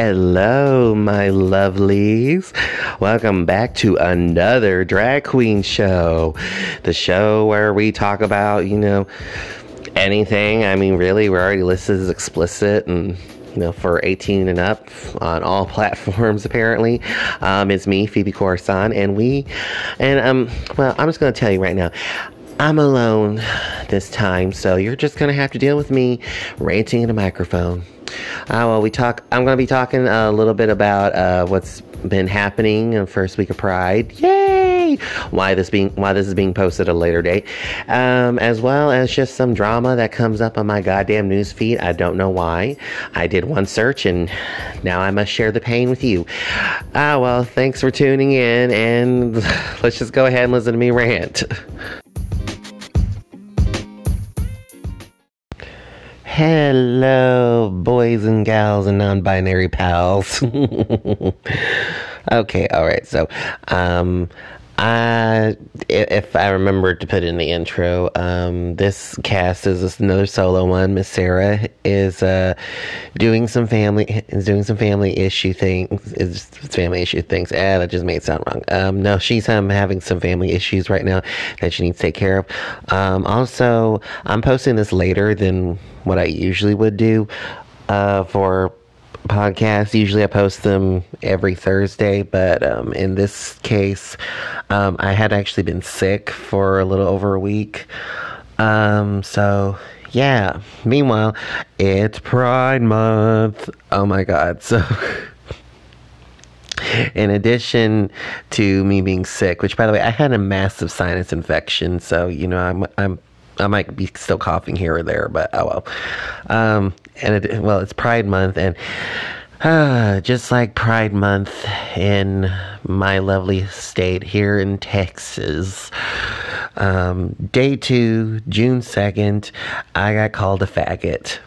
Hello, my lovelies. Welcome back to another drag queen show. The show where we talk about, you know, anything. I mean, really, we're already listed as explicit and you know, for 18 and up on all platforms, apparently. Um, it's me, Phoebe Corson, and we, and um, well, I'm just going to tell you right now. I'm alone this time, so you're just gonna have to deal with me ranting in a microphone. Uh, well, we talk. I'm to be talking a little bit about uh, what's been happening in the first week of Pride. Yay! Why this being why this is being posted a later date, um, as well as just some drama that comes up on my goddamn news feed. I don't know why. I did one search and now I must share the pain with you. Ah, well, thanks for tuning in, and let's just go ahead and listen to me rant. Hello, boys and gals and non binary pals. okay, all right. So, um, I, if I remember to put in the intro, um, this cast is another solo one. Miss Sarah is uh, doing some family is doing some family issue things. Is family issue things? Ah, that just made it sound wrong. Um, no, she's um, having some family issues right now that she needs to take care of. Um, also, I'm posting this later than what I usually would do uh, for podcasts. Usually I post them every Thursday, but um, in this case, um, I had actually been sick for a little over a week. Um, so yeah. Meanwhile, it's Pride Month. Oh my God. So. in addition to me being sick, which by the way, I had a massive sinus infection, so you know I'm I'm I might be still coughing here or there, but oh well. Um, and it, well, it's Pride Month, and uh, just like Pride Month in my lovely state here in Texas, um, day two, June 2nd, I got called a faggot.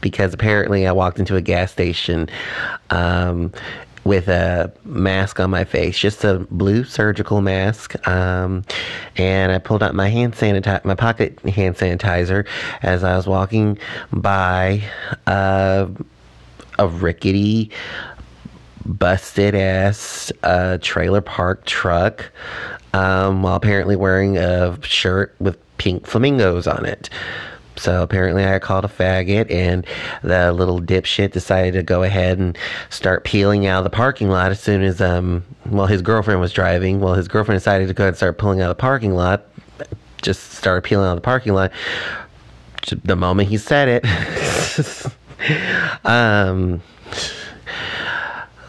Because apparently I walked into a gas station um, with a mask on my face, just a blue surgical mask. Um, and I pulled out my hand sanitizer, my pocket hand sanitizer, as I was walking by uh, a rickety, busted ass uh, trailer park truck, um, while apparently wearing a shirt with pink flamingos on it. So apparently I called a faggot, and the little dipshit decided to go ahead and start peeling out of the parking lot as soon as um well his girlfriend was driving. Well, his girlfriend decided to go ahead and start pulling out of the parking lot. Just started peeling out of the parking lot. The moment he said it, um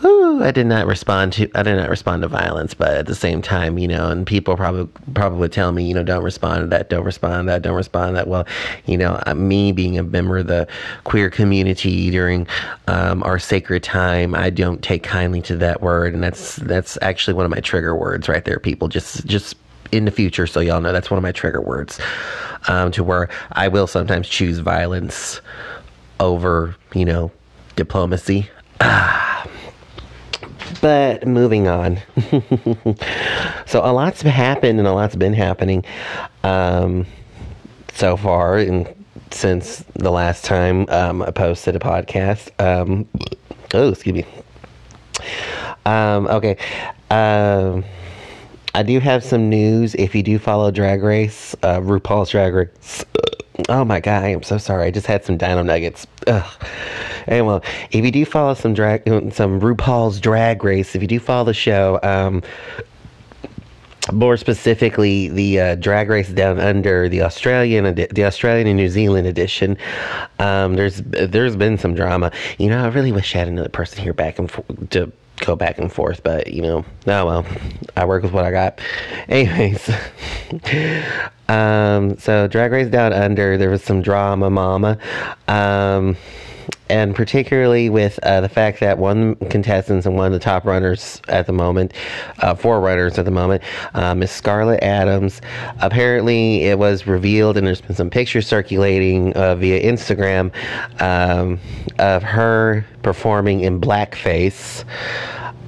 whew, I did not respond to I did not respond to violence, but at the same time, you know, and people probably probably tell me, you know, don't respond to that, don't respond to that, don't respond to that. Well, you know, uh, me being a member of the queer community during um, our sacred time, I don't take kindly to that word, and that's that's actually one of my trigger words right there. People just just in the future, so y'all know that's one of my trigger words. Um, to where I will sometimes choose violence over, you know, diplomacy. Ah but moving on. so a lot's happened and a lot's been happening um, so far and since the last time um, I posted a podcast. Um, oh, excuse me. Um, okay. Um, I do have some news. If you do follow Drag Race, uh, RuPaul's Drag Race. Oh my god, I am so sorry. I just had some dino nuggets. Ugh. Anyway, if you do follow some drag, some RuPaul's Drag Race, if you do follow the show, um, more specifically the uh, drag race down under the Australian the Australian and New Zealand edition um, there's there's been some drama you know I really wish I had another person here back and forth to go back and forth but you know oh well I work with what I got. Anyways um, so drag race down under there was some drama mama. Um, and particularly with uh, the fact that one contestant and one of the top runners at the moment, uh, four runners at the moment, uh, Miss Scarlett Adams. Apparently, it was revealed, and there's been some pictures circulating uh, via Instagram um, of her performing in blackface.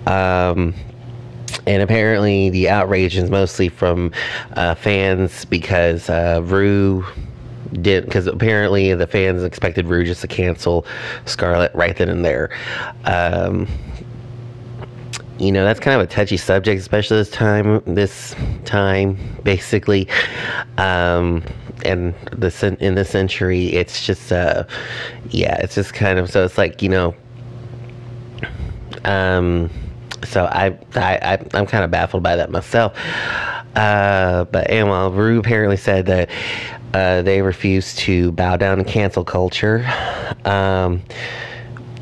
Um, and apparently, the outrage is mostly from uh, fans because uh, Rue did because apparently the fans expected Rue just to cancel Scarlett right then and there. Um, you know that's kind of a touchy subject, especially this time. This time, basically, um, and this in this century, it's just, uh, yeah, it's just kind of so. It's like you know, um, so I, I, I I'm kind of baffled by that myself. Uh, but and while Rue apparently said that uh, they refuse to bow down to cancel culture. Um,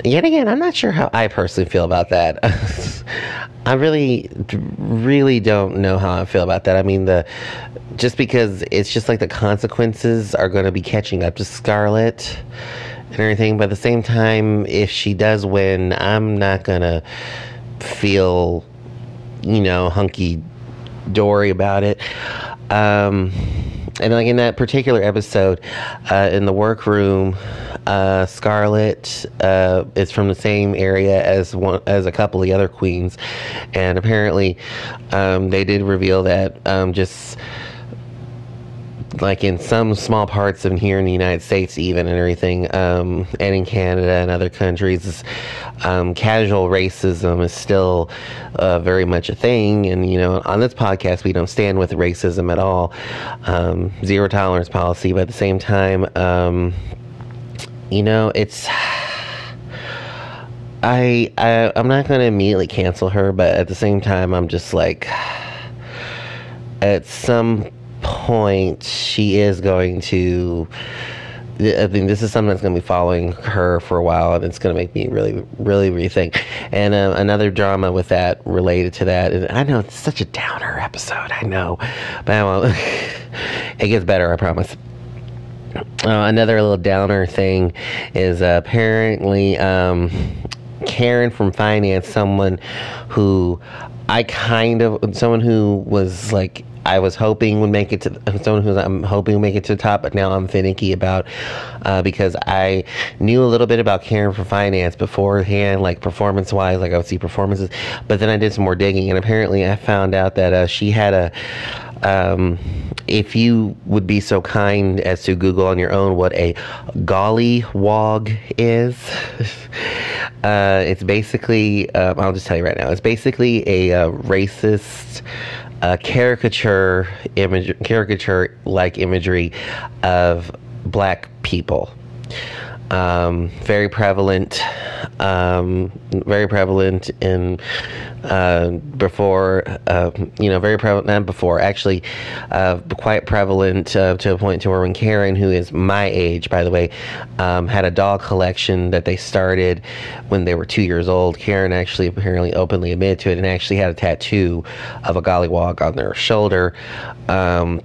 yet again, I'm not sure how I personally feel about that. I really, really don't know how I feel about that. I mean, the just because it's just like the consequences are going to be catching up to Scarlett and everything. But at the same time, if she does win, I'm not gonna feel, you know, hunky dory about it. Um, and like in that particular episode, uh, in the workroom, uh, Scarlett uh, is from the same area as one as a couple of the other queens, and apparently, um, they did reveal that um, just like in some small parts of here in the United States, even and everything, um, and in Canada and other countries, um, casual racism is still uh, very much a thing. And you know, on this podcast, we don't stand with racism at all, um, zero tolerance policy. But at the same time, um, you know, it's. I, I I'm not going to immediately cancel her, but at the same time, I'm just like, at some point, she is going to. I think this is something that's going to be following her for a while, and it's going to make me really, really rethink. And uh, another drama with that related to that, and I know it's such a downer episode, I know, but it gets better, I promise. Uh, another little downer thing is uh, apparently um, Karen from finance, someone who I kind of, someone who was like I was hoping would make it to someone who's I'm hoping would make it to the top, but now I'm finicky about uh, because I knew a little bit about Karen for finance beforehand, like performance wise, like I would see performances, but then I did some more digging, and apparently I found out that uh, she had a. Um, if you would be so kind as to Google on your own what a golliwog is, uh, it's basically, um, I'll just tell you right now, it's basically a uh, racist uh, caricature image, caricature like imagery of black people. Um, very prevalent, um, very prevalent in uh, before, uh, you know, very prevalent, not before, actually, uh, quite prevalent uh, to a point to where when Karen, who is my age, by the way, um, had a doll collection that they started when they were two years old. Karen actually apparently openly admitted to it and actually had a tattoo of a golliwog on their shoulder. Um,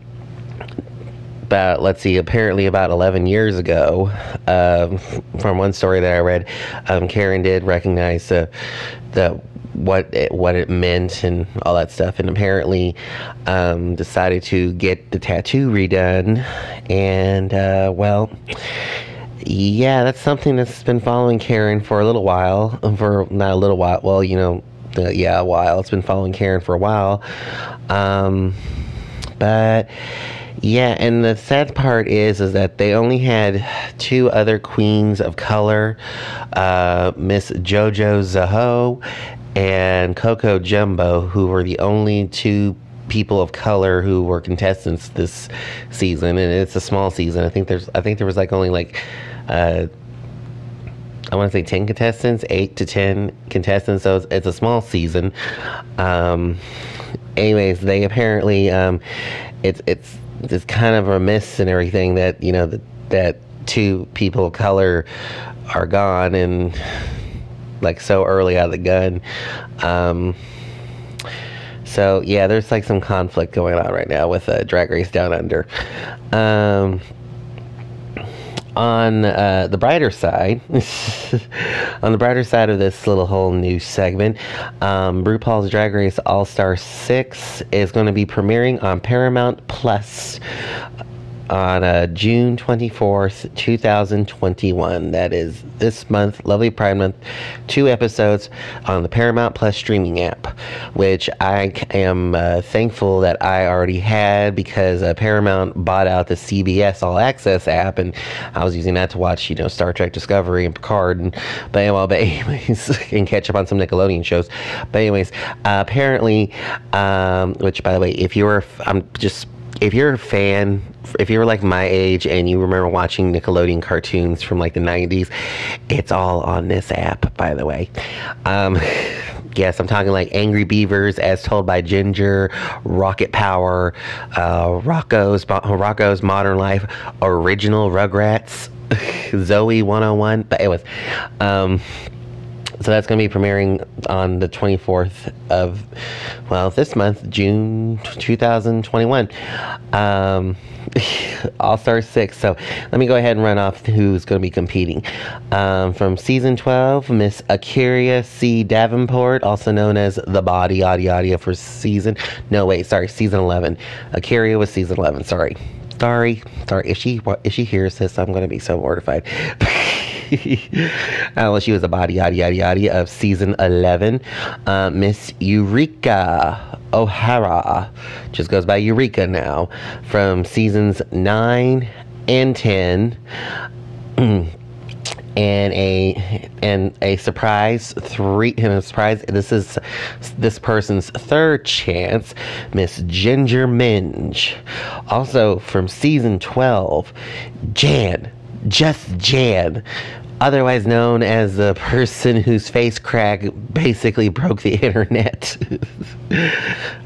about let's see apparently about 11 years ago um, from one story that i read um, karen did recognize the, the what it, what it meant and all that stuff and apparently um, decided to get the tattoo redone and uh, well yeah that's something that's been following karen for a little while for not a little while well you know yeah a while it's been following karen for a while um, but yeah, and the sad part is is that they only had two other queens of color, uh, Miss JoJo Zaho and Coco Jumbo, who were the only two people of color who were contestants this season, and it's a small season. I think there's I think there was like only like. Uh, I want to say 10 contestants, 8 to 10 contestants, so it's, it's a small season. Um, anyways, they apparently, um, it's, it's, it's kind of a remiss and everything that you know that that two people of color are gone and like so early out of the gun. Um, so yeah, there's like some conflict going on right now with uh, Drag Race Down Under. Um, on uh, the brighter side, on the brighter side of this little whole new segment, um, RuPaul's Drag Race All Star 6 is going to be premiering on Paramount Plus on uh, June 24th, 2021. That is this month, lovely Pride Month. Two episodes on the Paramount Plus streaming app, which I am uh, thankful that I already had because uh, Paramount bought out the CBS All Access app, and I was using that to watch, you know, Star Trek Discovery and Picard, and but, well, but anyways, and catch up on some Nickelodeon shows. But anyways, apparently, um, which by the way, if you're, I'm just if you're a fan, if you're like my age and you remember watching Nickelodeon cartoons from like the 90s, it's all on this app, by the way. Um, yes, I'm talking like Angry Beavers as told by Ginger, Rocket Power, uh, Rocko's, Rocko's Modern Life, Original Rugrats, Zoey 101. But anyways, um, so that's going to be premiering on the 24th of, well, this month, June 2021. Um, All Star 6. So let me go ahead and run off who's going to be competing. Um, from season 12, Miss A'keria C. Davenport, also known as The Body, Yada for season. No, wait, sorry, season 11. A'keria was season 11, sorry. Sorry, sorry. If she if she hears this, I'm gonna be so mortified. well, she was a body yada yada yada of season 11. Uh, Miss Eureka O'Hara just goes by Eureka now from seasons 9 and 10. and a and a surprise three and a surprise this is this person's third chance miss Ginger Minj also from season 12 jan just Jan, otherwise known as the person whose face crack basically broke the internet.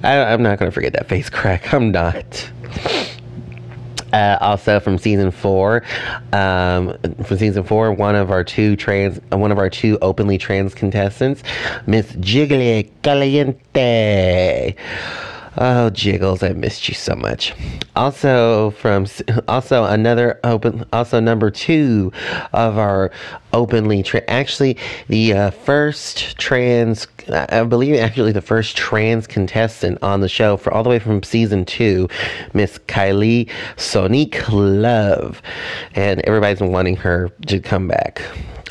I, am not going to forget that face crack. I'm not. Uh, also from season four, um, from season four, one of our two trans, one of our two openly trans contestants, Miss Jiggly Caliente. Oh, Jiggles, I missed you so much. Also from also another open also number 2 of our openly actually the uh, first trans I believe actually the first trans contestant on the show for all the way from season 2, Miss Kylie Sonique Love. And everybody's been wanting her to come back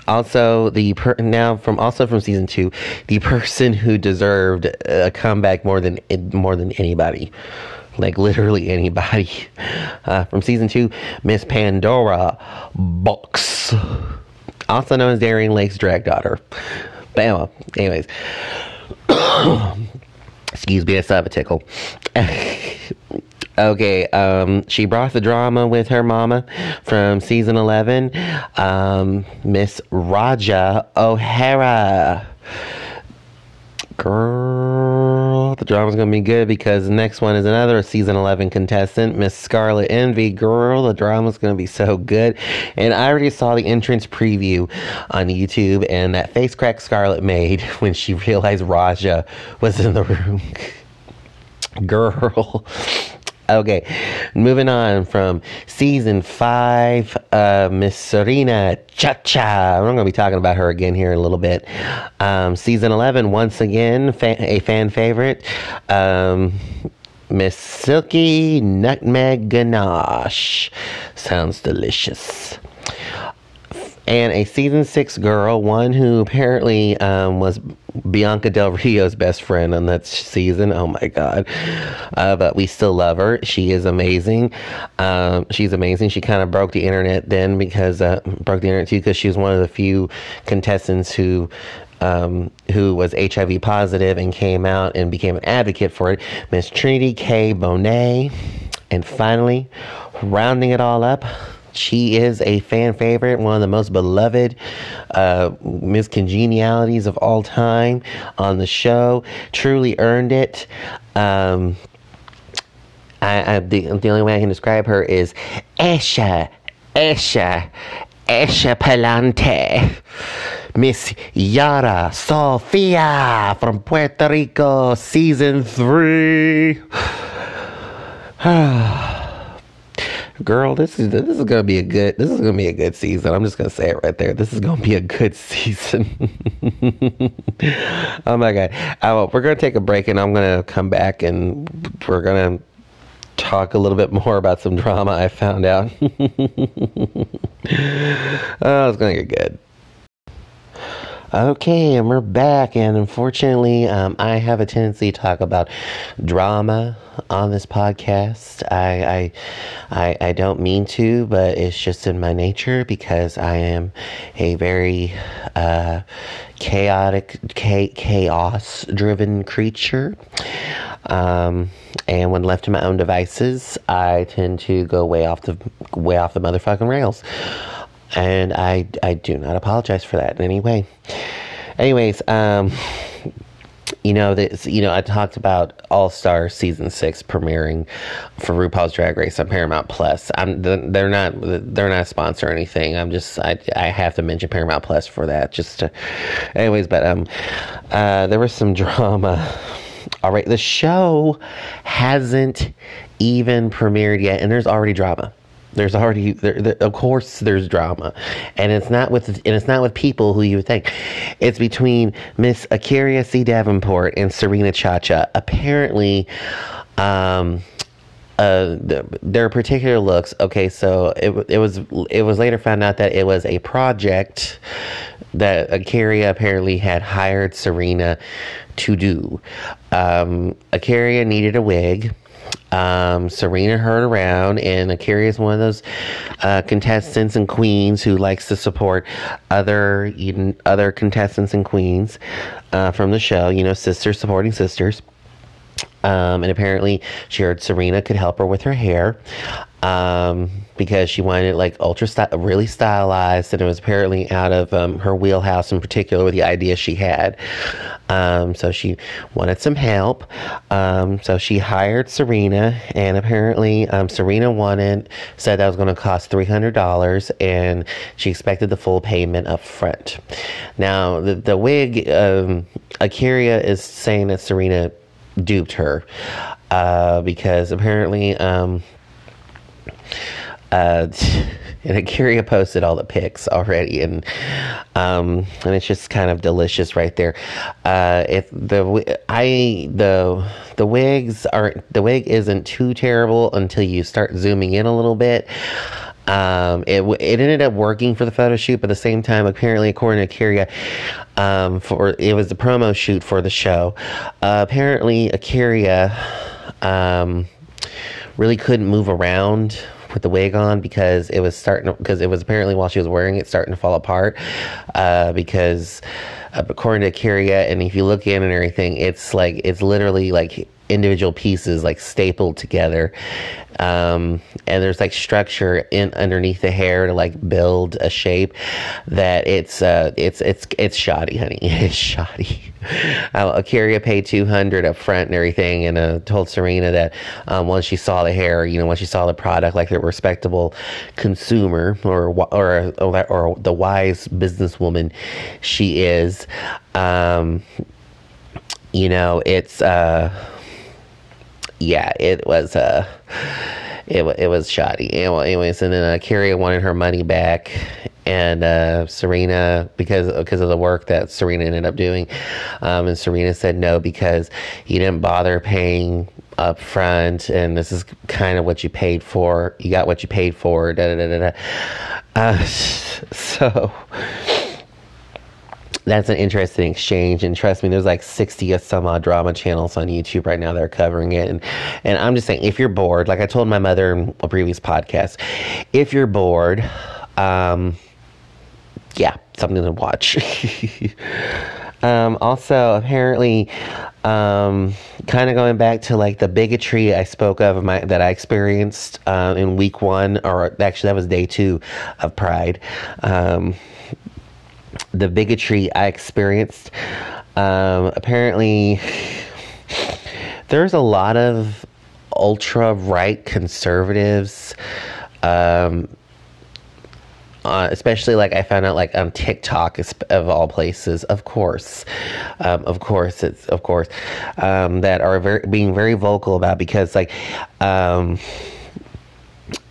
also the per- now from also from season two, the person who deserved a comeback more than more than anybody, like literally anybody, uh, from season two, Miss Pandora Boxx, also known as Darienne Lake's drag daughter. Bama. Anyways. Excuse me, I still have a tickle. Okay, um, she brought the drama with her mama from season 11, um, Miss Ra'Jah O'Hara. Girl, the drama's gonna be good because the next one is another season 11 contestant, Miss Scarlet Envy. Girl, the drama's gonna be so good. And I already saw the entrance preview on YouTube and that face crack Scarlet made when she realized Raja was in the room. Girl, Okay, moving on from season five, uh, Miss Serena ChaCha. I'm going to be talking about her again here in a little bit. Um, season 11, once again, fa- a fan favorite. Um, Miss Silky Nutmeg Ganache. Sounds delicious and a season six girl, one who apparently um, was Bianca Del Rio's best friend on that season. Oh my God. Uh, but we still love her. She is amazing. Um, she's amazing. She kind of broke the internet then because, uh, broke the internet too because she was one of the few contestants who um, who was HIV positive and came out and became an advocate for it, Miss Trinity K. Bonet. And finally, rounding it all up, she is a fan favorite, one of the most beloved uh, Miss Congenialities of all time on the show. Truly earned it. Um, I, I, the, the only way I can describe her is Echa, Echa, Echa Palante. Miss Yara Sofia from Puerto Rico, season three. girl, this is this is gonna be a good this is gonna be a good season. I'm just gonna say it right there. This is gonna be a good season. oh my god! Uh, we're gonna take a break, and I'm gonna come back, and we're gonna talk a little bit more about some drama I found out. oh, it's to get good. Okay, and we're back, and unfortunately, um, I have a tendency to talk about drama on this podcast. I, I, I, I, don't mean to, but it's just in my nature because I am a very uh, chaotic, chaos-driven creature. Um, and when left to my own devices, I tend to go way off the way off the motherfucking rails and I I do not apologize for that in any way. Anyways, um, you know this. You know I talked about All Star season six premiering for RuPaul's Drag Race on Paramount Plus. I'm they're not they're not a sponsor or anything. I'm just I I have to mention Paramount Plus for that. Just to, anyways, but um, uh, there was some drama. All right, the show hasn't even premiered yet, and there's already drama. There's already, there, there, of course, there's drama, and it's not with, and it's not with people who you would think. It's between Miss A'keria C. Davenport and Serena ChaCha. Apparently, um, uh, their particular looks. Okay, so it it was it was later found out that it was a project that A'keria apparently had hired Serena to do. Um, A'keria needed a wig um, Serena heard around, and A'keria is one of those uh, contestants and queens who likes to support other other contestants and queens uh, from the show. You know, sisters supporting sisters. Um, and apparently, she heard Serena could help her with her hair um, because she wanted like ultra sty- really stylized, and it was apparently out of um, her wheelhouse in particular with the idea she had. Um, so she wanted some help. Um, so she hired Serena, and apparently um, Serena wanted said that was going to cost three hundred dollars, and she expected the full payment up front. Now the the wig, um, A'keria is saying that Serena duped her uh, because apparently. Um, uh, and A'keria posted all the pics already, and um, and it's just kind of delicious right there. Uh, if the I the the wigs aren't the wig isn't too terrible until you start zooming in a little bit. Um, it it ended up working for the photo shoot, but at the same time, apparently, according to A'keria, um, for it was the promo shoot for the show. Uh, apparently, A'keria um, really couldn't move around with the wig on because it was starting because it was apparently while she was wearing it starting to fall apart uh, because uh, according to A'keria and if you look in and everything it's like it's literally like individual pieces like stapled together. Um, and there's like structure in underneath the hair to like build a shape that it's uh, it's it's it's shoddy honey. It's shoddy. Uh, A'keria paid 200 up front and everything and uh, told Serena that um, once she saw the hair you know once she saw the product like a respectable consumer or or or, or the wise businesswoman she is. Um, you know it's uh yeah, it was uh it it was shoddy. Anyways, and then uh, Carrie wanted her money back, and uh, Serena because because of the work that Serena ended up doing, um, and Serena said no because you didn't bother paying up front, and this is kind of what you paid for. You got what you paid for. Da da da da. Uh, so that's an interesting exchange. And trust me, there's like 60 or some odd drama channels on YouTube right now that are covering it. And, and I'm just saying, if you're bored, like I told my mother in a previous podcast, if you're bored, um, yeah, something to watch. um, also, apparently, um, kind of going back to like the bigotry I spoke of my, that I experienced uh, in week one, or actually that was day two of Pride. Um, the bigotry I experienced. Um, apparently, there's a lot of ultra right conservatives. Um, uh, especially like I found out like on TikTok of all places, of course, um, of course, it's of course um, that are very being very vocal about because like um,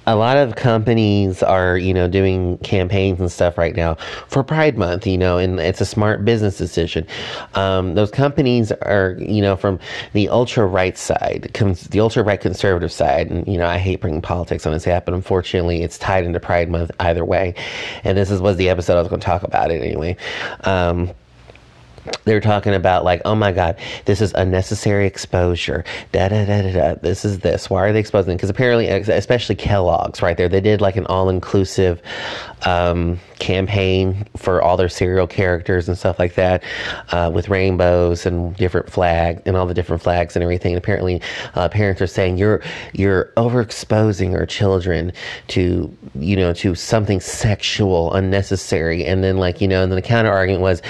a lot of companies are, you know, doing campaigns and stuff right now for Pride Month, you know, and it's a smart business decision. Um, those companies are, you know, from the ultra right side, the ultra right conservative side. And, you know, I hate bringing politics on this app, but unfortunately it's tied into Pride Month either way. And this is, was the episode I was going to talk about it anyway. Um, they're talking about like, oh my God, this is unnecessary exposure. Da da da da da. This is this. Why are they exposing? Because apparently, especially Kellogg's, right there, they did like an all-inclusive um, campaign for all their cereal characters and stuff like that, uh, with rainbows and different flags and all the different flags and everything. And apparently, uh, parents are saying you're you're overexposing our children to you know to something sexual, unnecessary. And then like you know, and then the counter argument was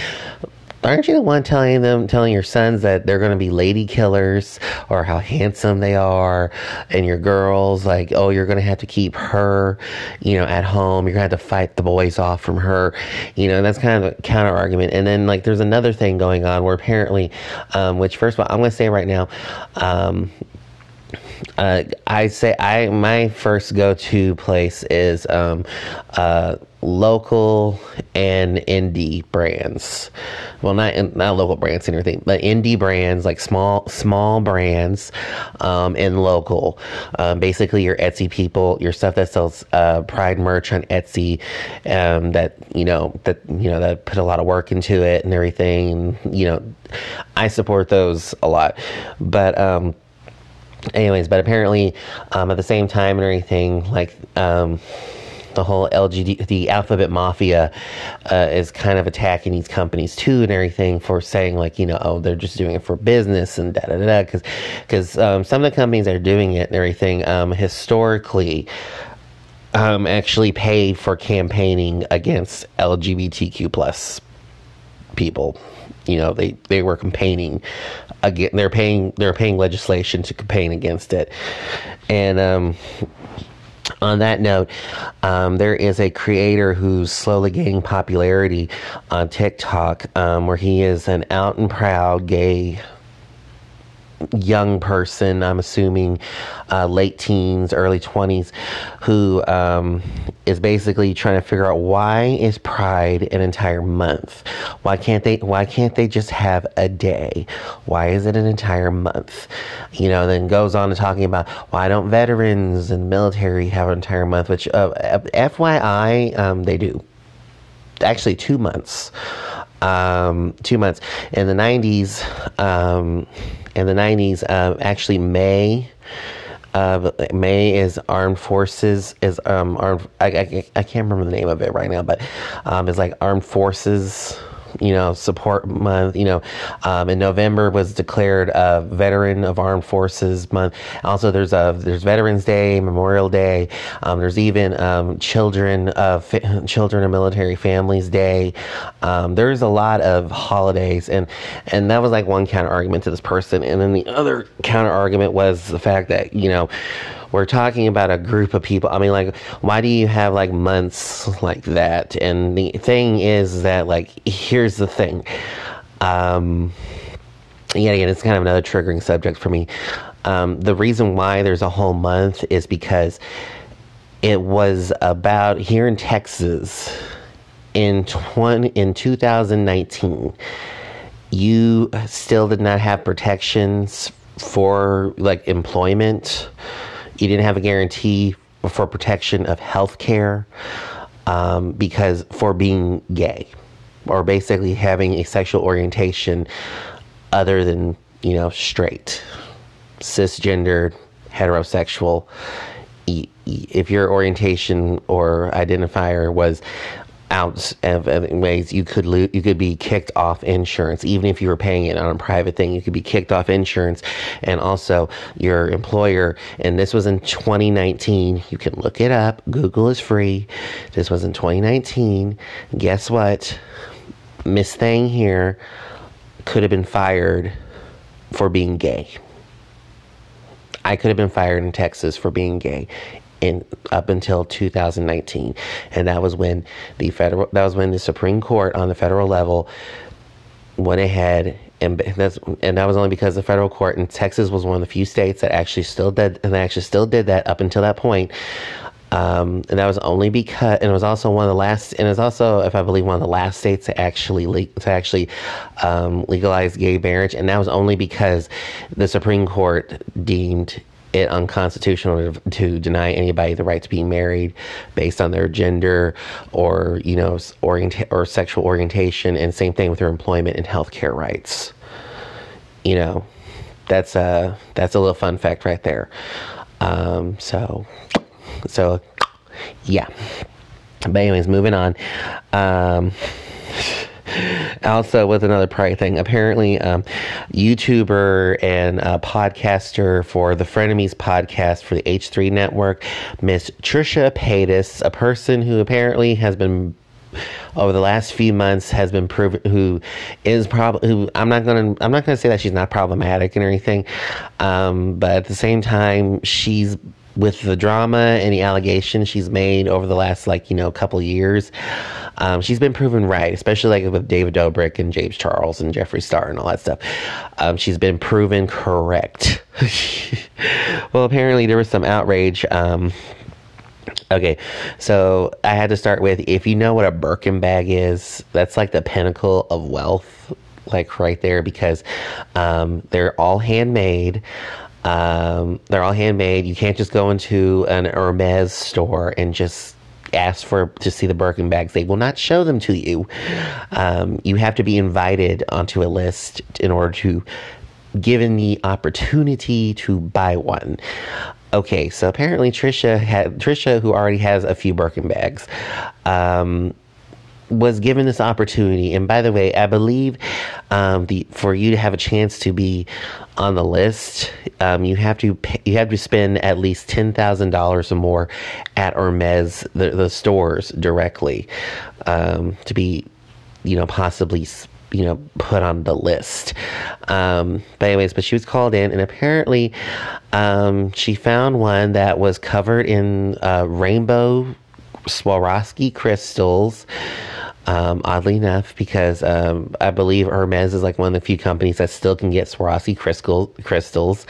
aren't you the one telling them, telling your sons that they're going to be lady killers or how handsome they are? And your girls, like, oh, you're going to have to keep her, you know, at home. You're going to have to fight the boys off from her, you know, and that's kind of a counter argument. And then, like, there's another thing going on where apparently, um, which, first of all, I'm going to say right now, um, uh, I say I my first go to place is um, uh, local and indie brands. Well, not not local brands and everything, but indie brands like small small brands um, and local. Um, basically, your Etsy people, your stuff that sells uh, Pride merch on Etsy, um, that you know that you know that put a lot of work into it and everything. You know, I support those a lot, but um, anyways, but apparently um, at the same time and everything, like um, the whole LGBT, the alphabet mafia uh, is kind of attacking these companies too and everything for saying like, you know, oh, they're just doing it for business and da da da. Because because um, some of the companies that are doing it and everything um, historically. Um, actually pay for campaigning against LGBTQ plus people. You know, they, they were campaigning again. They're paying they're paying legislation to campaign against it, and um, on that note, um, there is a creator who's slowly gaining popularity on TikTok, um, where he is an out and proud gay young person, I'm assuming uh, late teens, early 20s, who um, is basically trying to figure out why is Pride an entire month? Why can't they? Why can't they just have a day? Why is it an entire month? You know, then goes on to talking about why don't veterans and military have an entire month? Which, uh, FYI, um, they do. Actually, two months um, two months. In the 90s, um, in the 90s, uh, actually May. Uh, May is Armed Forces is um armed I, I, I can't remember the name of it right now, but um, it's like Armed Forces you know, support month. You know, um, in November was declared a Veteran of Armed Forces month. Also, there's a there's Veterans Day, Memorial Day. Um, there's even um, Children of Children of Military Families Day. Um, there's a lot of holidays, and and that was like one counter argument to this person. And then the other counter argument was the fact that you know we're talking about a group of people. I mean, like, why do you have like months like that? And the thing is that, like, here's the thing. Um, yeah, again, it's kind of another triggering subject for me. Um, the reason why there's a whole month is because it was about here in Texas in 20, in 2019 you still did not have protections for like employment you didn't have a guarantee for protection of health care um, because for being gay or basically having a sexual orientation other than, you know, straight, cisgendered, heterosexual. If your orientation or identifier was out of, ways you could lo- you could be kicked off insurance. Even if you were paying it on a private thing you could be kicked off insurance. And also your employer and this was in 2019 you can look it up. Google is free. This was in 2019 guess what? Miss thing here could have been fired for being gay. I could have been fired in Texas for being gay in up until 2019 and that was when the federal that was when the Supreme Court on the federal level went ahead and that's and that was only because the federal court in Texas was one of the few states that actually still did and actually still did that up until that point. Um, and that was only because, and it was also one of the last, and it was also, if I believe, one of the last states to actually le- to actually um, legalize gay marriage, and that was only because the Supreme Court deemed it unconstitutional to, deny anybody the right to be married based on their gender or you know orient or sexual orientation, and same thing with their employment and healthcare rights. You know, that's a that's a little fun fact right there. Um, so so, yeah. But anyways, moving on. Um, also, with another pride thing, apparently, um, YouTuber and uh, podcaster for the Frenemies podcast for the H3 network, Miss Trisha Paytas, a person who apparently has been over the last few months has been proven who is probably who I'm not gonna I'm not gonna say that she's not problematic and anything, um, but at the same time she's with the drama and the allegations she's made over the last like you know couple years um, she's been proven right especially like with david dobrik and james charles and jeffree star and all that stuff. Um, she's been proven correct. Well apparently there was some outrage um, okay so i had to start with if you know what a birkin bag is that's like the pinnacle of wealth like right there because um, they're all handmade um, they're all handmade. You can't just go into an Hermes store and just ask for to see the Birkin bags. They will not show them to you. Um, you have to be invited onto a list in order to given the opportunity to buy one. Okay, so apparently Trisha had Trisha, who already has a few Birkin bags, um, was given this opportunity. And by the way, I believe um, the for you to have a chance to be on the list, um, you have to pay, you have to spend at least ten thousand dollars or more at Hermes the, the stores directly um, to be, you know, possibly you know put on the list. Um, but anyways, but she was called in, and apparently um, she found one that was covered in uh, rainbow Swarovski crystals. Um, oddly enough, because um, I believe Hermes is like one of the few companies that still can get Swarovski crystal, crystals.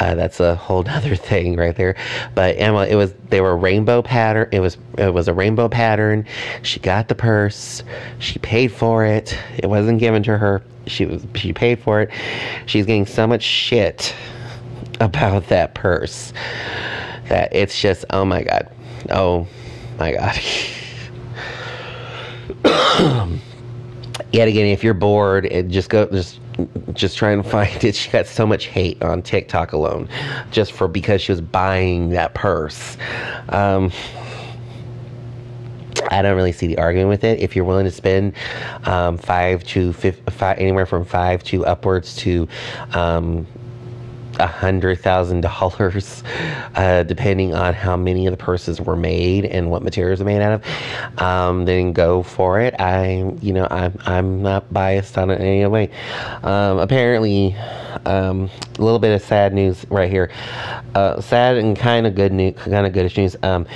Uh, that's a whole other thing right there. But Emma, it was they were rainbow pattern. It was it was a rainbow pattern. She got the purse. She paid for it. It wasn't given to her. She was she paid for it. She's getting so much shit about that purse that it's just oh my god, oh my god. Yet again, if you're bored, it just go just just try and find it. She got so much hate on TikTok alone, just for because she was buying that purse. Um, I don't really see the argument with it. If you're willing to spend um, five to five, anywhere from five to upwards to um, a hundred thousand dollars, uh, depending on how many of the purses were made and what materials are made out of. Um, then go for it. I, you know, I'm I'm not biased on it in any way. Um, apparently, um, a little bit of sad news right here. Uh, sad and kind of good news, kind of goodish news. Um,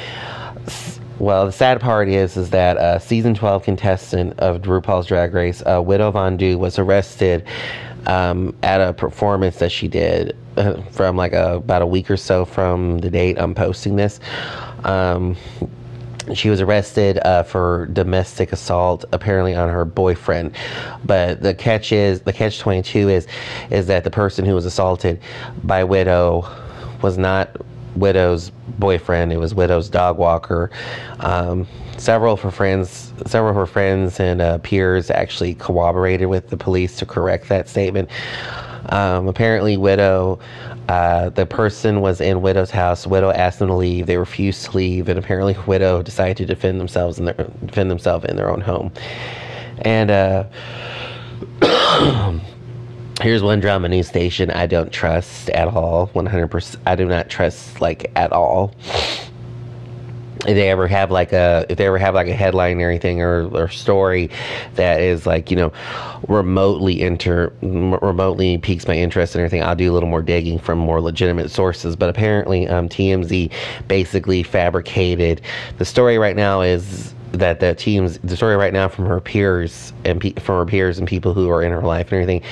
well, the sad part is is that uh, season 12 contestant of RuPaul's Drag Race, uh, Widow Von'Du, was arrested um, at a performance that she did uh, from like a, about a week or so from the date I'm posting this. Um, she was arrested uh, for domestic assault, apparently on her boyfriend. But the catch is the catch twenty two is is that the person who was assaulted by Widow was not Widow's boyfriend. It was Widow's dog walker. Um, several of her friends, several of her friends and uh, peers actually corroborated with the police to correct that statement. Um, apparently, Widow, uh, the person was in Widow's house. Widow asked them to leave. They refused to leave, and apparently, Widow decided to defend themselves in their defend themselves in their own home. And uh, here's one drama news station I don't trust at all. One hundred percent, I do not trust like at all if they ever have like a if they ever have like a headline or anything or, or story that is like you know remotely inter remotely piques my interest and everything i'll do a little more digging from more legitimate sources. But apparently um, tmz basically fabricated the story right now is that the teams the story right now from her peers and pe- from her peers and people who are in her life and everything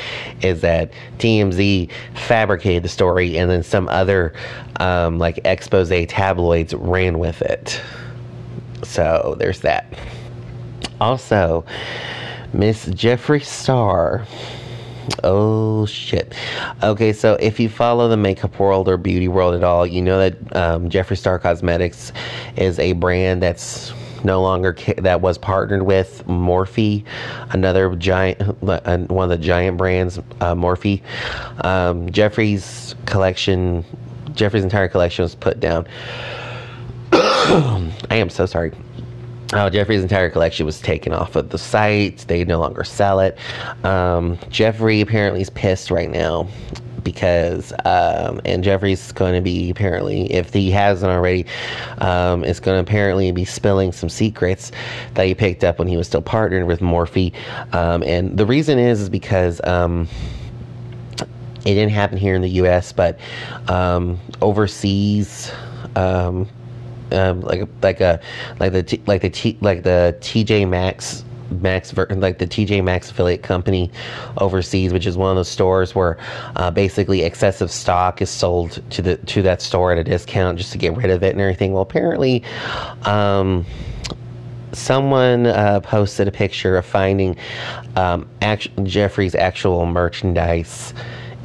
is that TMZ fabricated the story and then some other um, like expose tabloids ran with it. So there's that. Also, Miss Jeffree Star. Oh shit. Okay, so if you follow the makeup world or beauty world at all, you know that um, Jeffree Star Cosmetics is a brand that's no longer that was partnered with Morphe, another giant, uh, one of the giant brands, uh, Morphe. Um, Jeffree's collection, Jeffree's entire collection was put down. I am so sorry. Oh, Jeffree's entire collection was taken off of the site. They no longer sell it. Um, Jeffree apparently is pissed right now because, um, and Jeffree's going to be apparently, if he hasn't already, um, is going to apparently be spilling some secrets that he picked up when he was still partnered with Morphe. Um, and the reason is, is because, um, it didn't happen here in the U.S., but um, overseas, um, um, like like a like the like the T, like the TJ Maxx Maxx like the TJ Maxx affiliate company overseas, which is one of those stores where uh, basically excessive stock is sold to the to that store at a discount just to get rid of it and everything. Well, apparently. Um, someone uh, posted a picture of finding um, act- Jeffree's actual merchandise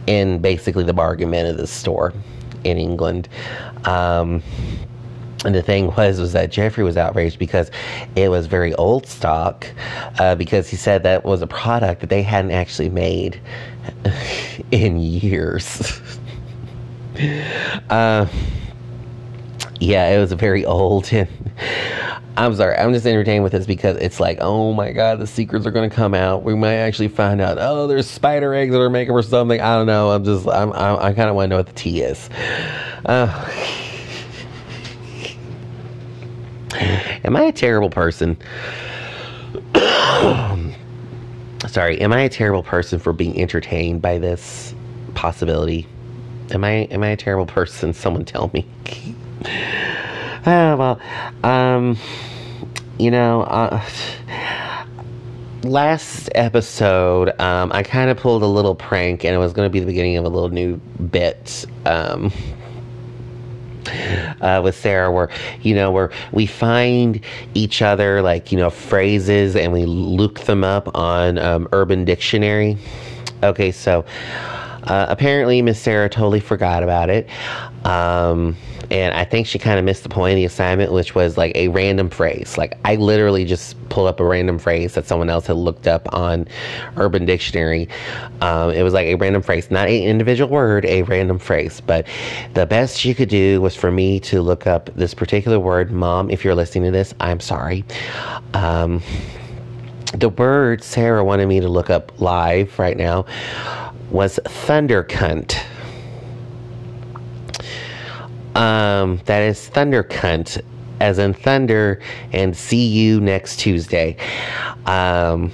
in basically the bargain bin of the store in England. Um, and the thing was was that Jeffree was outraged because it was very old stock uh, because he said that was a product that they hadn't actually made in years. uh, yeah, it was very old and I'm sorry, I'm just entertained with this because it's like, oh my god, the secrets are going to come out. We might actually find out, oh, there's spider eggs that are making or something. I don't know. I'm just, I'm, I'm i kind of want to know what the tea is. Uh, Am I a terrible person? Sorry, am I a terrible person for being entertained by this possibility? Am I am I a terrible person? Someone tell me. ah, well, um, you know, uh, last episode, um, I kind of pulled a little prank, and it was going to be the beginning of a little new bit. Um, uh, with Sarah, where you know where we find each other like you know phrases and we look them up on um, Urban Dictionary. Okay, so uh, apparently Miss Sarah totally forgot about it. Um, and I think she kind of missed the point of the assignment, which was like a random phrase. Like I literally just pulled up a random phrase that someone else had looked up on Urban Dictionary. Um, it was like a random phrase, not an individual word, a random phrase. But the best she could do was for me to look up this particular word. Mom, if you're listening to this, I'm sorry. Um, the word Sarah wanted me to look up live right now was thunder cunt. Um, that is thunder cunt, as in thunder, and see you next Tuesday. Um,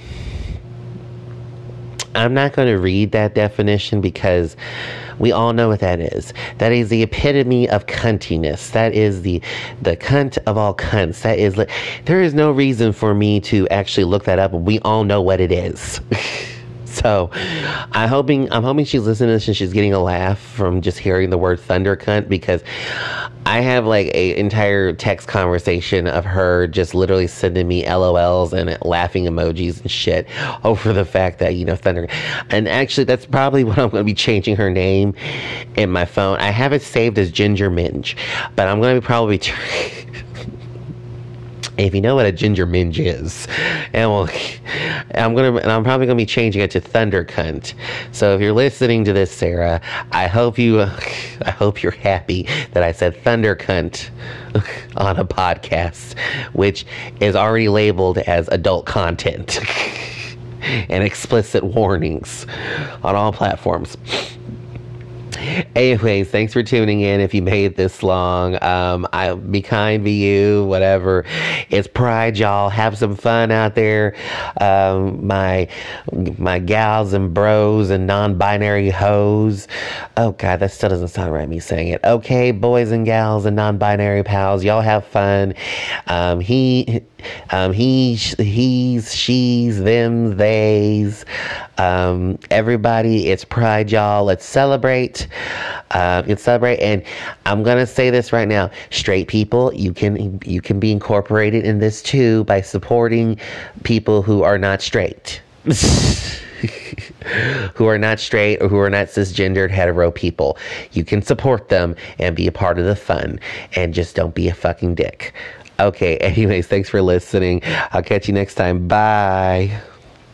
I'm not going to read that definition because we all know what that is. That is the epitome of cuntiness. That is the the cunt of all cunts. That is like, there is no reason for me to actually look that up. We all know what it is. So I'm hoping I'm hoping she's listening to this and she's getting a laugh from just hearing the word thunder cunt because I have like a entire text conversation of her just literally sending me LOLs and laughing emojis and shit over the fact that you know thunder and actually that's probably what I'm going to be changing her name in my phone. I have it saved as Ginger Minge, but I'm going to be probably if you know what a ginger minge is, and well, I'm gonna, and I'm probably gonna be changing it to Thunder Cunt. So if you're listening to this, Sarah, I hope you, I hope you're happy that I said Thunder Cunt on a podcast, which is already labeled as adult content and explicit warnings on all platforms. Anyways, thanks for tuning in. If you made this long, um, I be kind to you. Whatever. It's Pride, y'all. Have some fun out there. Um, my my gals and bros and non-binary hoes. Oh God, that still doesn't sound right. Me saying it. Okay, boys and gals and non-binary pals, y'all have fun. Um, he, um, he, he's, she's, them, they's. Um, everybody, it's Pride, y'all. Let's celebrate. Uh, let's celebrate. And I'm gonna say this right now: straight people, you can you can be incorporated in this too by supporting people who are not straight. who are not straight or who are not cisgendered hetero people. You can support them and be a part of the fun and just don't be a fucking dick. Okay, anyways, thanks for listening. I'll catch you next time. Bye.